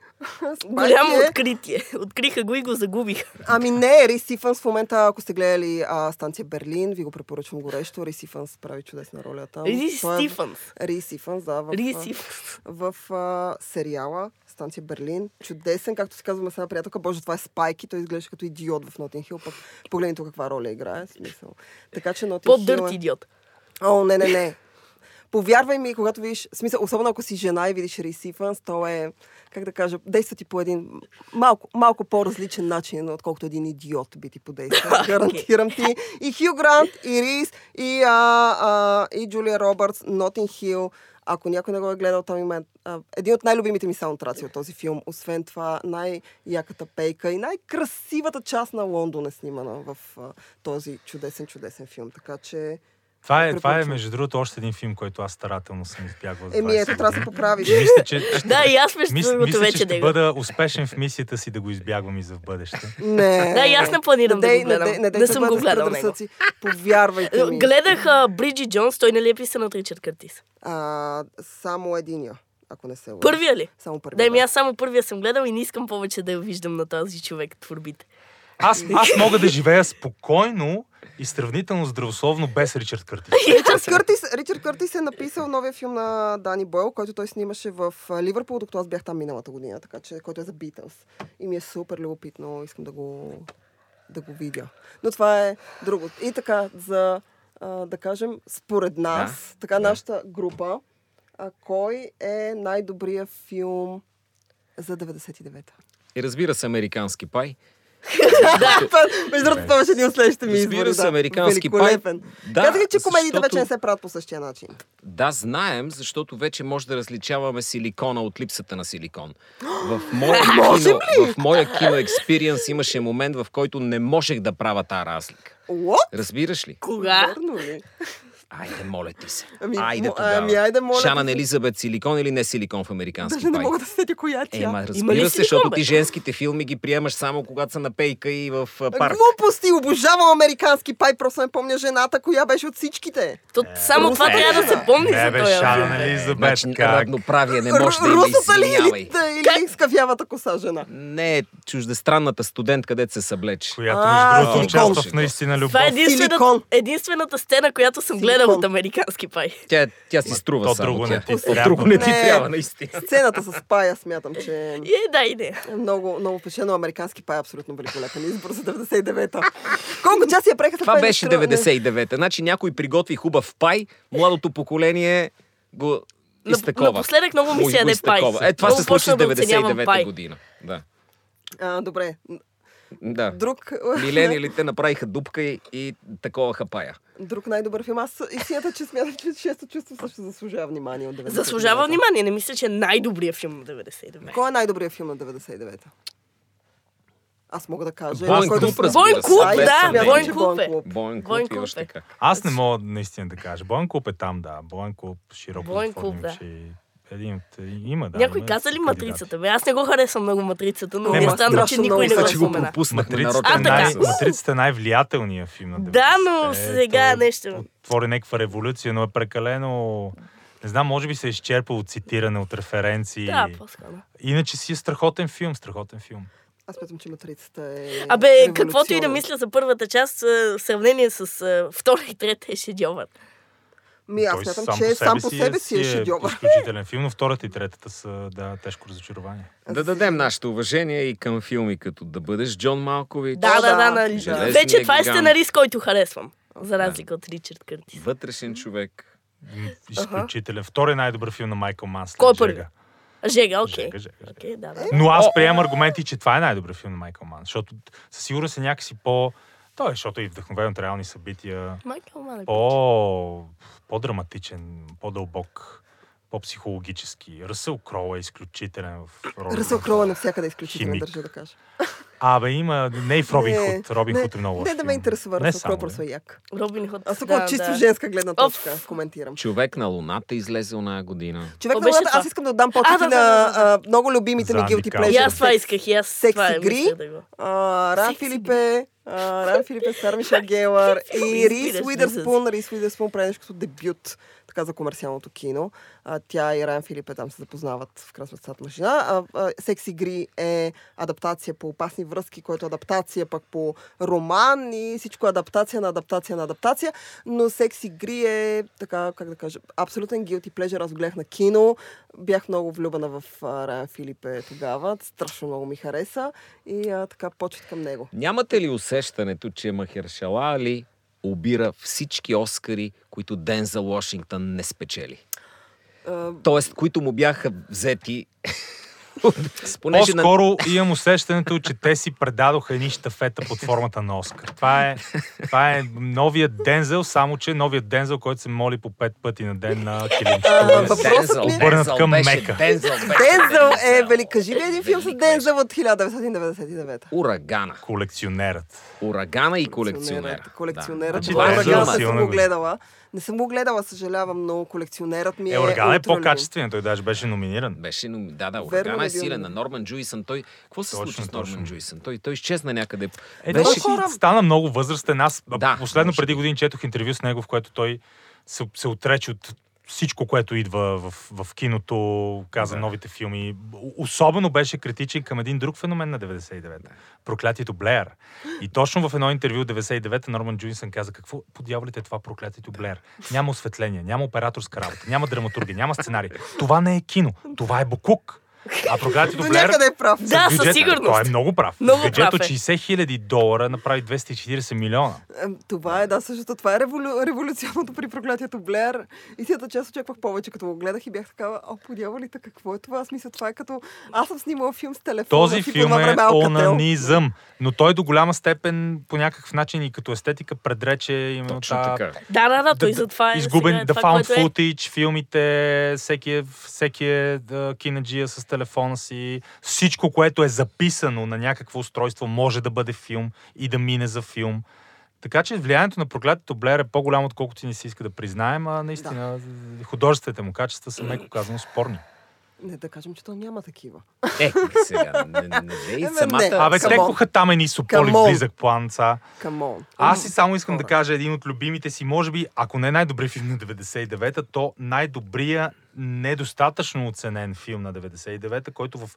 Спайки Голямо е- откритие. Откриха го и го загубиха. Ами не, Рис Ифанс в момента, ако сте гледали а, станция Берлин, ви го препоръчвам горещо. Рис Ифанс прави чудесна роля там. Рис е- Стифънс. Рис Ифанс, да. В, Рис а, Стифънс. в сериала Станция Берлин. Чудесен, както си казваме с една приятелка. Боже, това е Спайки. Той изглежда като идиот в Нотин Хил. Пък погледни тук каква роля играе. Смисъл. Така че Нотин Хил По-дърт е... идиот. О, не, не, не. Повярвай ми, когато видиш, смисъл, особено ако си жена и видиш Рис Ифанс, то е, как да кажа, действа ти по един малко, малко по-различен начин, отколкото един идиот би ти подейства. Гарантирам ти. И Хю Грант, и Рис, и, а, а, и Джулия Робъртс, Нотин Хил. Ако някой не го е гледал, той има а, един от най-любимите ми саундтраци от този филм. Освен това, най-яката пейка и най-красивата част на Лондон е снимана в а, този чудесен, чудесен филм. Така че... Това е, това е, между другото, още един филм, който аз старателно съм избягвал. Еми, 20 ето, трябва да се поправиш. Мисля, че, Да, и аз между мисля, другото мисля, че вече ще бъда успешен в мисията си да го избягвам и за в бъдеще. Не. Да, и аз не планирам да го гледам. Не съм го гледал него. Повярвайте ми. Гледах Бриджи Джонс, той нали е писан от Ричард Къртис. Само единия, ако не се лъжа. Първия ли? Само първия. Да, ми аз само първия съм гледал и не искам повече да я виждам на този човек творбите. Аз, аз мога да живея спокойно и сравнително здравословно без Ричард Къртис. Ричард Къртис, Ричард Къртис е написал новия филм на Дани Бойл, който той снимаше в Ливърпул, докато аз бях там миналата година, така че, който е за Битълс. И ми е супер любопитно, искам да го, да го видя. Но това е друго. И така, за а, да кажем, според нас, Да, така да. нашата група, а, кой е най-добрият филм за 99-та? И разбира се, американски пай. Между другото, това беше един от следващите ми Разбира избори. се, да. американски пай. Да, Казах ли, че комедиите вече не се правят по същия начин? Да, знаем, защото вече може да различаваме силикона от липсата на силикон. В моя, кино, в моя кино експириенс имаше момент, в който не можех да правя тази разлика. What? Разбираш ли? Кога? Вярно ли? Айде, моля ти се. Ами, айде тогава. ами, айде, моля Шанан се. Елизабет силикон или не силикон в американски Даже не мога да се сетя коя тя. Ема, разбира се, силикон, защото бе? ти женските филми ги приемаш само когато са на пейка и в а, парк. Глупости, обожавам американски пай, просто не помня жената, коя беше от всичките. То, само това трябва да се помни Не за бе, този Шана, филм. Елизабет, Значи, как? равноправие не може да има, Русата ли извинявай. или, или скавявата коса жена? Не, чуждестранната студент, където се съблече. Която, между другото, участва в наистина любов. Това е единствената, сцена, която съм Силикон. Гледал от американски пай. Тя, тя си струва то само. друго не ти трябва. друго не ти трябва, наистина. Сцената с пая смятам, че е, да, и не. е много, много впечатлено. Американски пай е абсолютно великолепен избор за 99-та. Колко часа я преха Това беше 99-та. Значи някой приготви хубав пай, младото поколение го изтакова. Напоследък много ми се яде пай. Е, това се случи с да оценявам 99-та пай. година. Да. А, добре. да. Друг, Милениалите направиха дупка и, и такова хапая. Друг най-добър филм. Аз истината, че смятам, че шесто чувство също заслужава внимание от 99-та. Заслужава внимание. Не мисля, че е най-добрият филм на 99. Кой е най-добрият филм на 99-та? Аз мога да кажа. Който Клуб, Бойн се. Клуб, да, че Клуб е. Бойн Клуб още е. как. Аз не мога наистина да кажа. Боен Клуб е там, да. Боен Клуб, широко Боен Клуб, да. Един от... Има, да. Някой има каза ли. Матрицата? Бе, аз не го харесвам много Матрицата, но Не, ми е странно, че никой не го са, че го спомена. Матрицата, А, е така. най- Матрицата е най-влиятелният филм на 90-те. Да, но сега Той нещо. Отвори някаква революция, но е прекалено... Не знам, може би се е изчерпал от цитиране, от референции. Да, по-скоро. Иначе си е страхотен филм, страхотен филм. Аз смятам, че матрицата е. Абе, каквото и да мисля за първата част, а, в сравнение с а, втора и трета е шедьовър. Ми, аз Той смятам, че сам по себе си е шедьовър. изключителен филм, но втората и третата са да, тежко разочарование. Да дадем нашето уважение и към филми като Да бъдеш Джон Малкович, Да, да, да. да. нали. Железния Вече това е сценарист, който харесвам. За разлика от Ричард Къртис. Вътрешен човек. Изключителен. Втори най-добър филм на Майкъл Манн. след Кой е първи? Жега. Жега, окей. Жега, жега, жега. Окей, да, да. Но аз приемам аргументи, че това е най-добър филм на Майкъл Манн, защото със сигурност е някакси по... Той, защото е вдъхновен от реални събития. Майкъл Манн. По... по-драматичен, по-дълбок, по-психологически. Ръсъл Кроу е изключителен в роля. Ръсъл Кроу е навсякъде изключително, Химик. държа да кажа. Абе, има... Не и в Робин Не, Худ. Робин не, Худ е много лош Не да ме интересува Не само, просто е як. Робин Худ. Аз тук да, от чисто да. женска гледна Оф. точка коментирам. Човек на Луната излезе оная година. Човек То на луната, аз това. искам да отдам почет да, на да, да, да. а, много любимите ми guilty Калфин. И pleasure. аз това исках, и аз Секс игри. Ран Секси Филипе, Ран Филипе, Сара Мишел Гелър и Рис Лиза? Уидърспун. Рис Уидърспун прави нещо като дебют така за комерциалното кино. А, тя и Ран Филипе там се запознават в красната машина. А, а, Секс игри е адаптация по опасни връзки, което е адаптация пък по роман и всичко е адаптация на адаптация на адаптация. Но Секс игри е така, как да кажа, абсолютен guilty pleasure. Аз гледах на кино. Бях много влюбена в а, Райан Филипе тогава. Страшно много ми хареса и а, така почет към него. Нямате ли усещането, че Махершала Али обира всички Оскари, които Дензел Вашингтон не спечели. А, Тоест, които му бяха взети. Понеже на... По-скоро имам усещането, че те си предадоха едни щафета под формата на Оскар. Това е, това е новият Дензел, само че новият Дензел, който се моли по пет пъти на ден на килимчето. ми е- Обърнат към беше, Мека. Дензел беше. Дензел е велик. Кажи ми един филм с Дензел от 1999. Урагана. Колекционерът. Урагана и колекционер. Колекционерът. Да. Значи, Това Дензел Урагана не силно съм го гледала. Не съм го гледала, съжалявам, но колекционерът ми е Е, Орган е по-качествен, той даже беше номиниран. Беше, но да, да, ли е силен. На Норман Джуисън, той... Какво се Точно, случи с точно. Норман Джуисън? Той, той изчезна някъде. Е, Беше- хора- стана много възрастен. Аз Да, последно може преди години четох интервю с него, в което той се, се отрече от всичко, което идва в, в киното, каза Да. новите филми. Особено беше критичен към един друг феномен на 99-та. Проклятието Блеер. И точно в едно интервю от 99-та Норман Джуинсън каза какво по дяволите е това проклятието Блеер. Няма осветление, няма операторска работа, няма драматургия, няма сценарий. Това не е кино, това е букук. А проклятието До Блеер... някъде е прав. Да, със сигурност. Той е много прав. Много Бюджет прав от е. 60 хиляди долара направи 240 милиона. Това е, да, същото. Това е револю... революционното при проклятието Блер. Истината, че аз очаквах повече, като го гледах и бях такава, о, по дяволите, какво е това? Аз мисля, това е като... Аз съм снимала филм с телефона Този филм е онанизъм, но той до голяма степен по някакъв начин и като естетика предрече именно Точно та- така. Да, да, да, той да- затова е. изгубен, е това, found е. footage, филмите, всеки е, всеки е кинаджия с телефона си. Всичко, което е записано на някакво устройство, може да бъде филм и да мине за филм. Така че влиянието на проклятието Блер е по-голямо, отколкото ни се иска да признаем, а наистина художествените му качества са меко казано спорни. Не да кажем, че то няма такива. Е, сега, не, не, не, Еме, самата... не. Абе, Come on. текоха там едни сополи on. близък план. Камон. Аз си само искам да Хора. кажа един от любимите си, може би, ако не най-добри филм на 99-та, то най-добрия недостатъчно оценен филм на 99-та, който в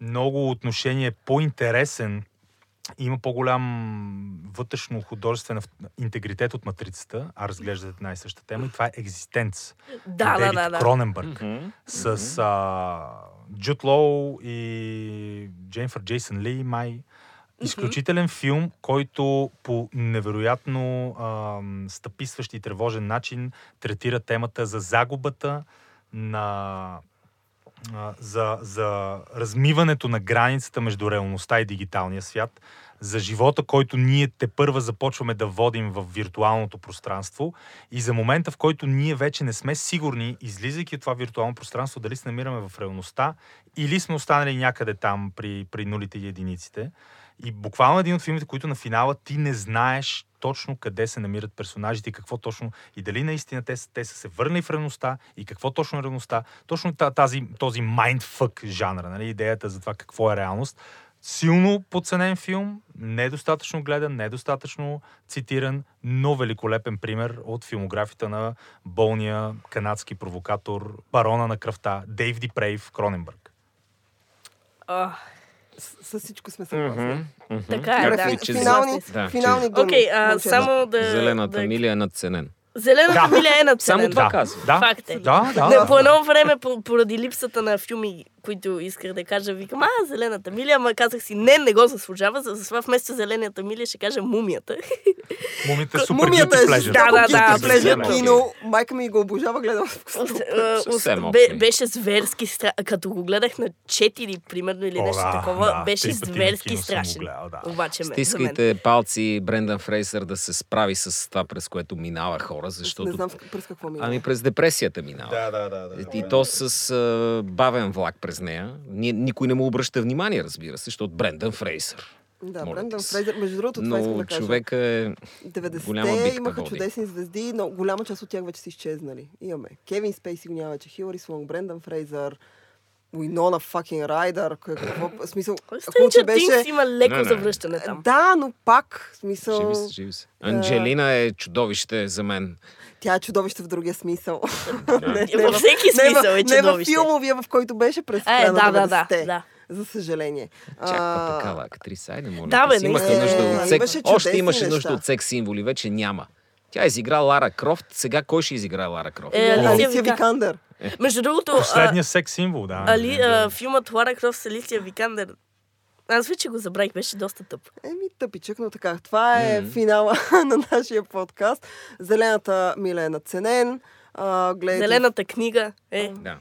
много отношения е по-интересен, има по-голям вътрешно художествен интегритет от матрицата, а разглеждате една и съща тема, и това е Екзистенц. Да, да, да, да. Кроненбърг. С а, Джуд Лоу и Джейнфър Джейсън Ли, май. Изключителен филм, който по невероятно ам, стъписващ и тревожен начин третира темата за загубата на за, за размиването на границата между реалността и дигиталния свят, за живота, който ние те първа започваме да водим в виртуалното пространство и за момента, в който ние вече не сме сигурни, излизайки от това виртуално пространство, дали се намираме в реалността или сме останали някъде там при, при нулите и единиците. И буквално един от филмите, които на финала ти не знаеш точно къде се намират персонажите и какво точно и дали наистина те, те са се върнали в реалността и какво точно е реалността. Точно та- тази, този mindfuck жанра, нали, идеята за това какво е реалност. Силно подценен филм, недостатъчно гледан, недостатъчно цитиран, но великолепен пример от филмографията на болния канадски провокатор, барона на кръвта, Дейв Ди Прейв, Кроненбърг. А, С, с всичко сме съгласни. Мгм. Така е, да. Финални, Да, финални думи. Окей, а, момчета. само да... Зелената да... миля е надценен. Зелената Да. миля е надценен. Само това Да, казвам. да, Факт е. да, да. Не, по едно време, по- поради липсата на филми, които исках да кажа, викам, а, зелената миля, ама казах си, не, не го заслужава, за това вместо зелената миля ще кажа мумията. Мумията е супер Мумията е жестоко Да, да, да, абсолютно. кино. Майка ми го обожава, гледам. Беше зверски страшен. Като го гледах на 4, примерно, или нещо такова, беше зверски страшен. Обаче ме. Стискайте палци Брендан Фрейсър да се справи с това, през което минава хора, Не защото... знам през какво ми Ами през депресията минава. Да, да, да. да. И то с бавен влак през нея. Ни, никой не му обръща внимание, разбира се, защото Брендан Фрейсър. Да, Моля Брендан. Фрейзър, между другото, това искам Но да кажа. човека е... голяма 90-те битка имаха води. чудесни звезди, но голяма част от тях вече са изчезнали. Имаме Кевин Спейси го няма вече, Хилари Слонг, Брендан Фрейзър, Уинона факин Райдър, какво, смисъл, Stranger беше... Има леко Не, не. завръщане там. Да, но пак, смисъл, Живи се, живи се. Анджелина е чудовище за мен. Тя е чудовище в другия смисъл. Във всеки не, смисъл е не в чудовище. филмовия, в който беше през Е, да, да, да, 90-те. да. За съжаление. Чаква А, такава актриса. Айде, моля. Да, бе, имаха наистина. нужда Е, от секс. имаше Още имаше нужда от секс символи, вече няма. Тя изигра Лара Крофт, сега кой ще изиграе Лара Крофт? Е, Алисия Алисия Вика- Викандър. Между другото, Последният секс символ, да. Али, а, филмът Лара Крофт с Алисия Викандер Аз вече го забравих, беше доста тъп. Еми, тъпичък, но така. Това е Мгм. финала на нашия подкаст. Зелената миля е наценен. А, гледайте... Зелената книга е... Да.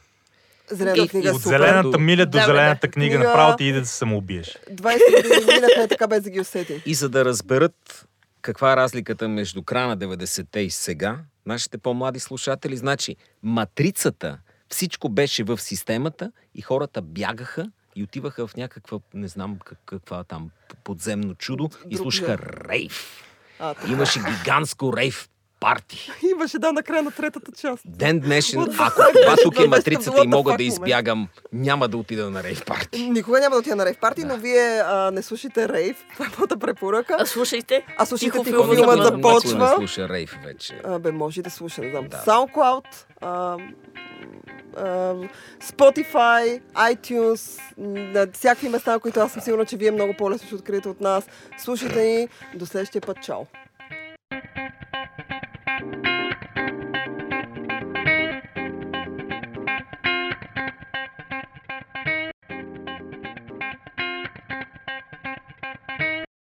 Зелената И- книга е От супер. зелената миля до Да, зелената да. книга, Книга- направо ти иде да се самоубиеш. 20 години минахме така без да ги усетим. И за да разберат каква е разликата между края на 90-те и сега, нашите по-млади слушатели, значи матрицата, всичко беше в системата и хората бягаха и отиваха в някаква, не знам как, каква там подземно чудо и Друг слушаха жар. рейв. А, така. Имаше гигантско рейв парти. Имаше да на края на третата част. Ден днешен, ако това тук е матрицата и мога да избягам, няма да отида на рейв парти. Никога няма да отида на рейв парти, но вие а, не слушайте рейв. Това е моята препоръка. А слушайте. А слушайте Тихо тихо, филмът започва. Започва. не слуша рейв вече. А, бе, може и да слуша, не знам. Да. SoundCloud, а, Spotify, iTunes, на всякакви места, на които аз съм сигурна, че вие много по-лесно ще откриете от нас. Слушайте ни. До следващия път. Чао! thank you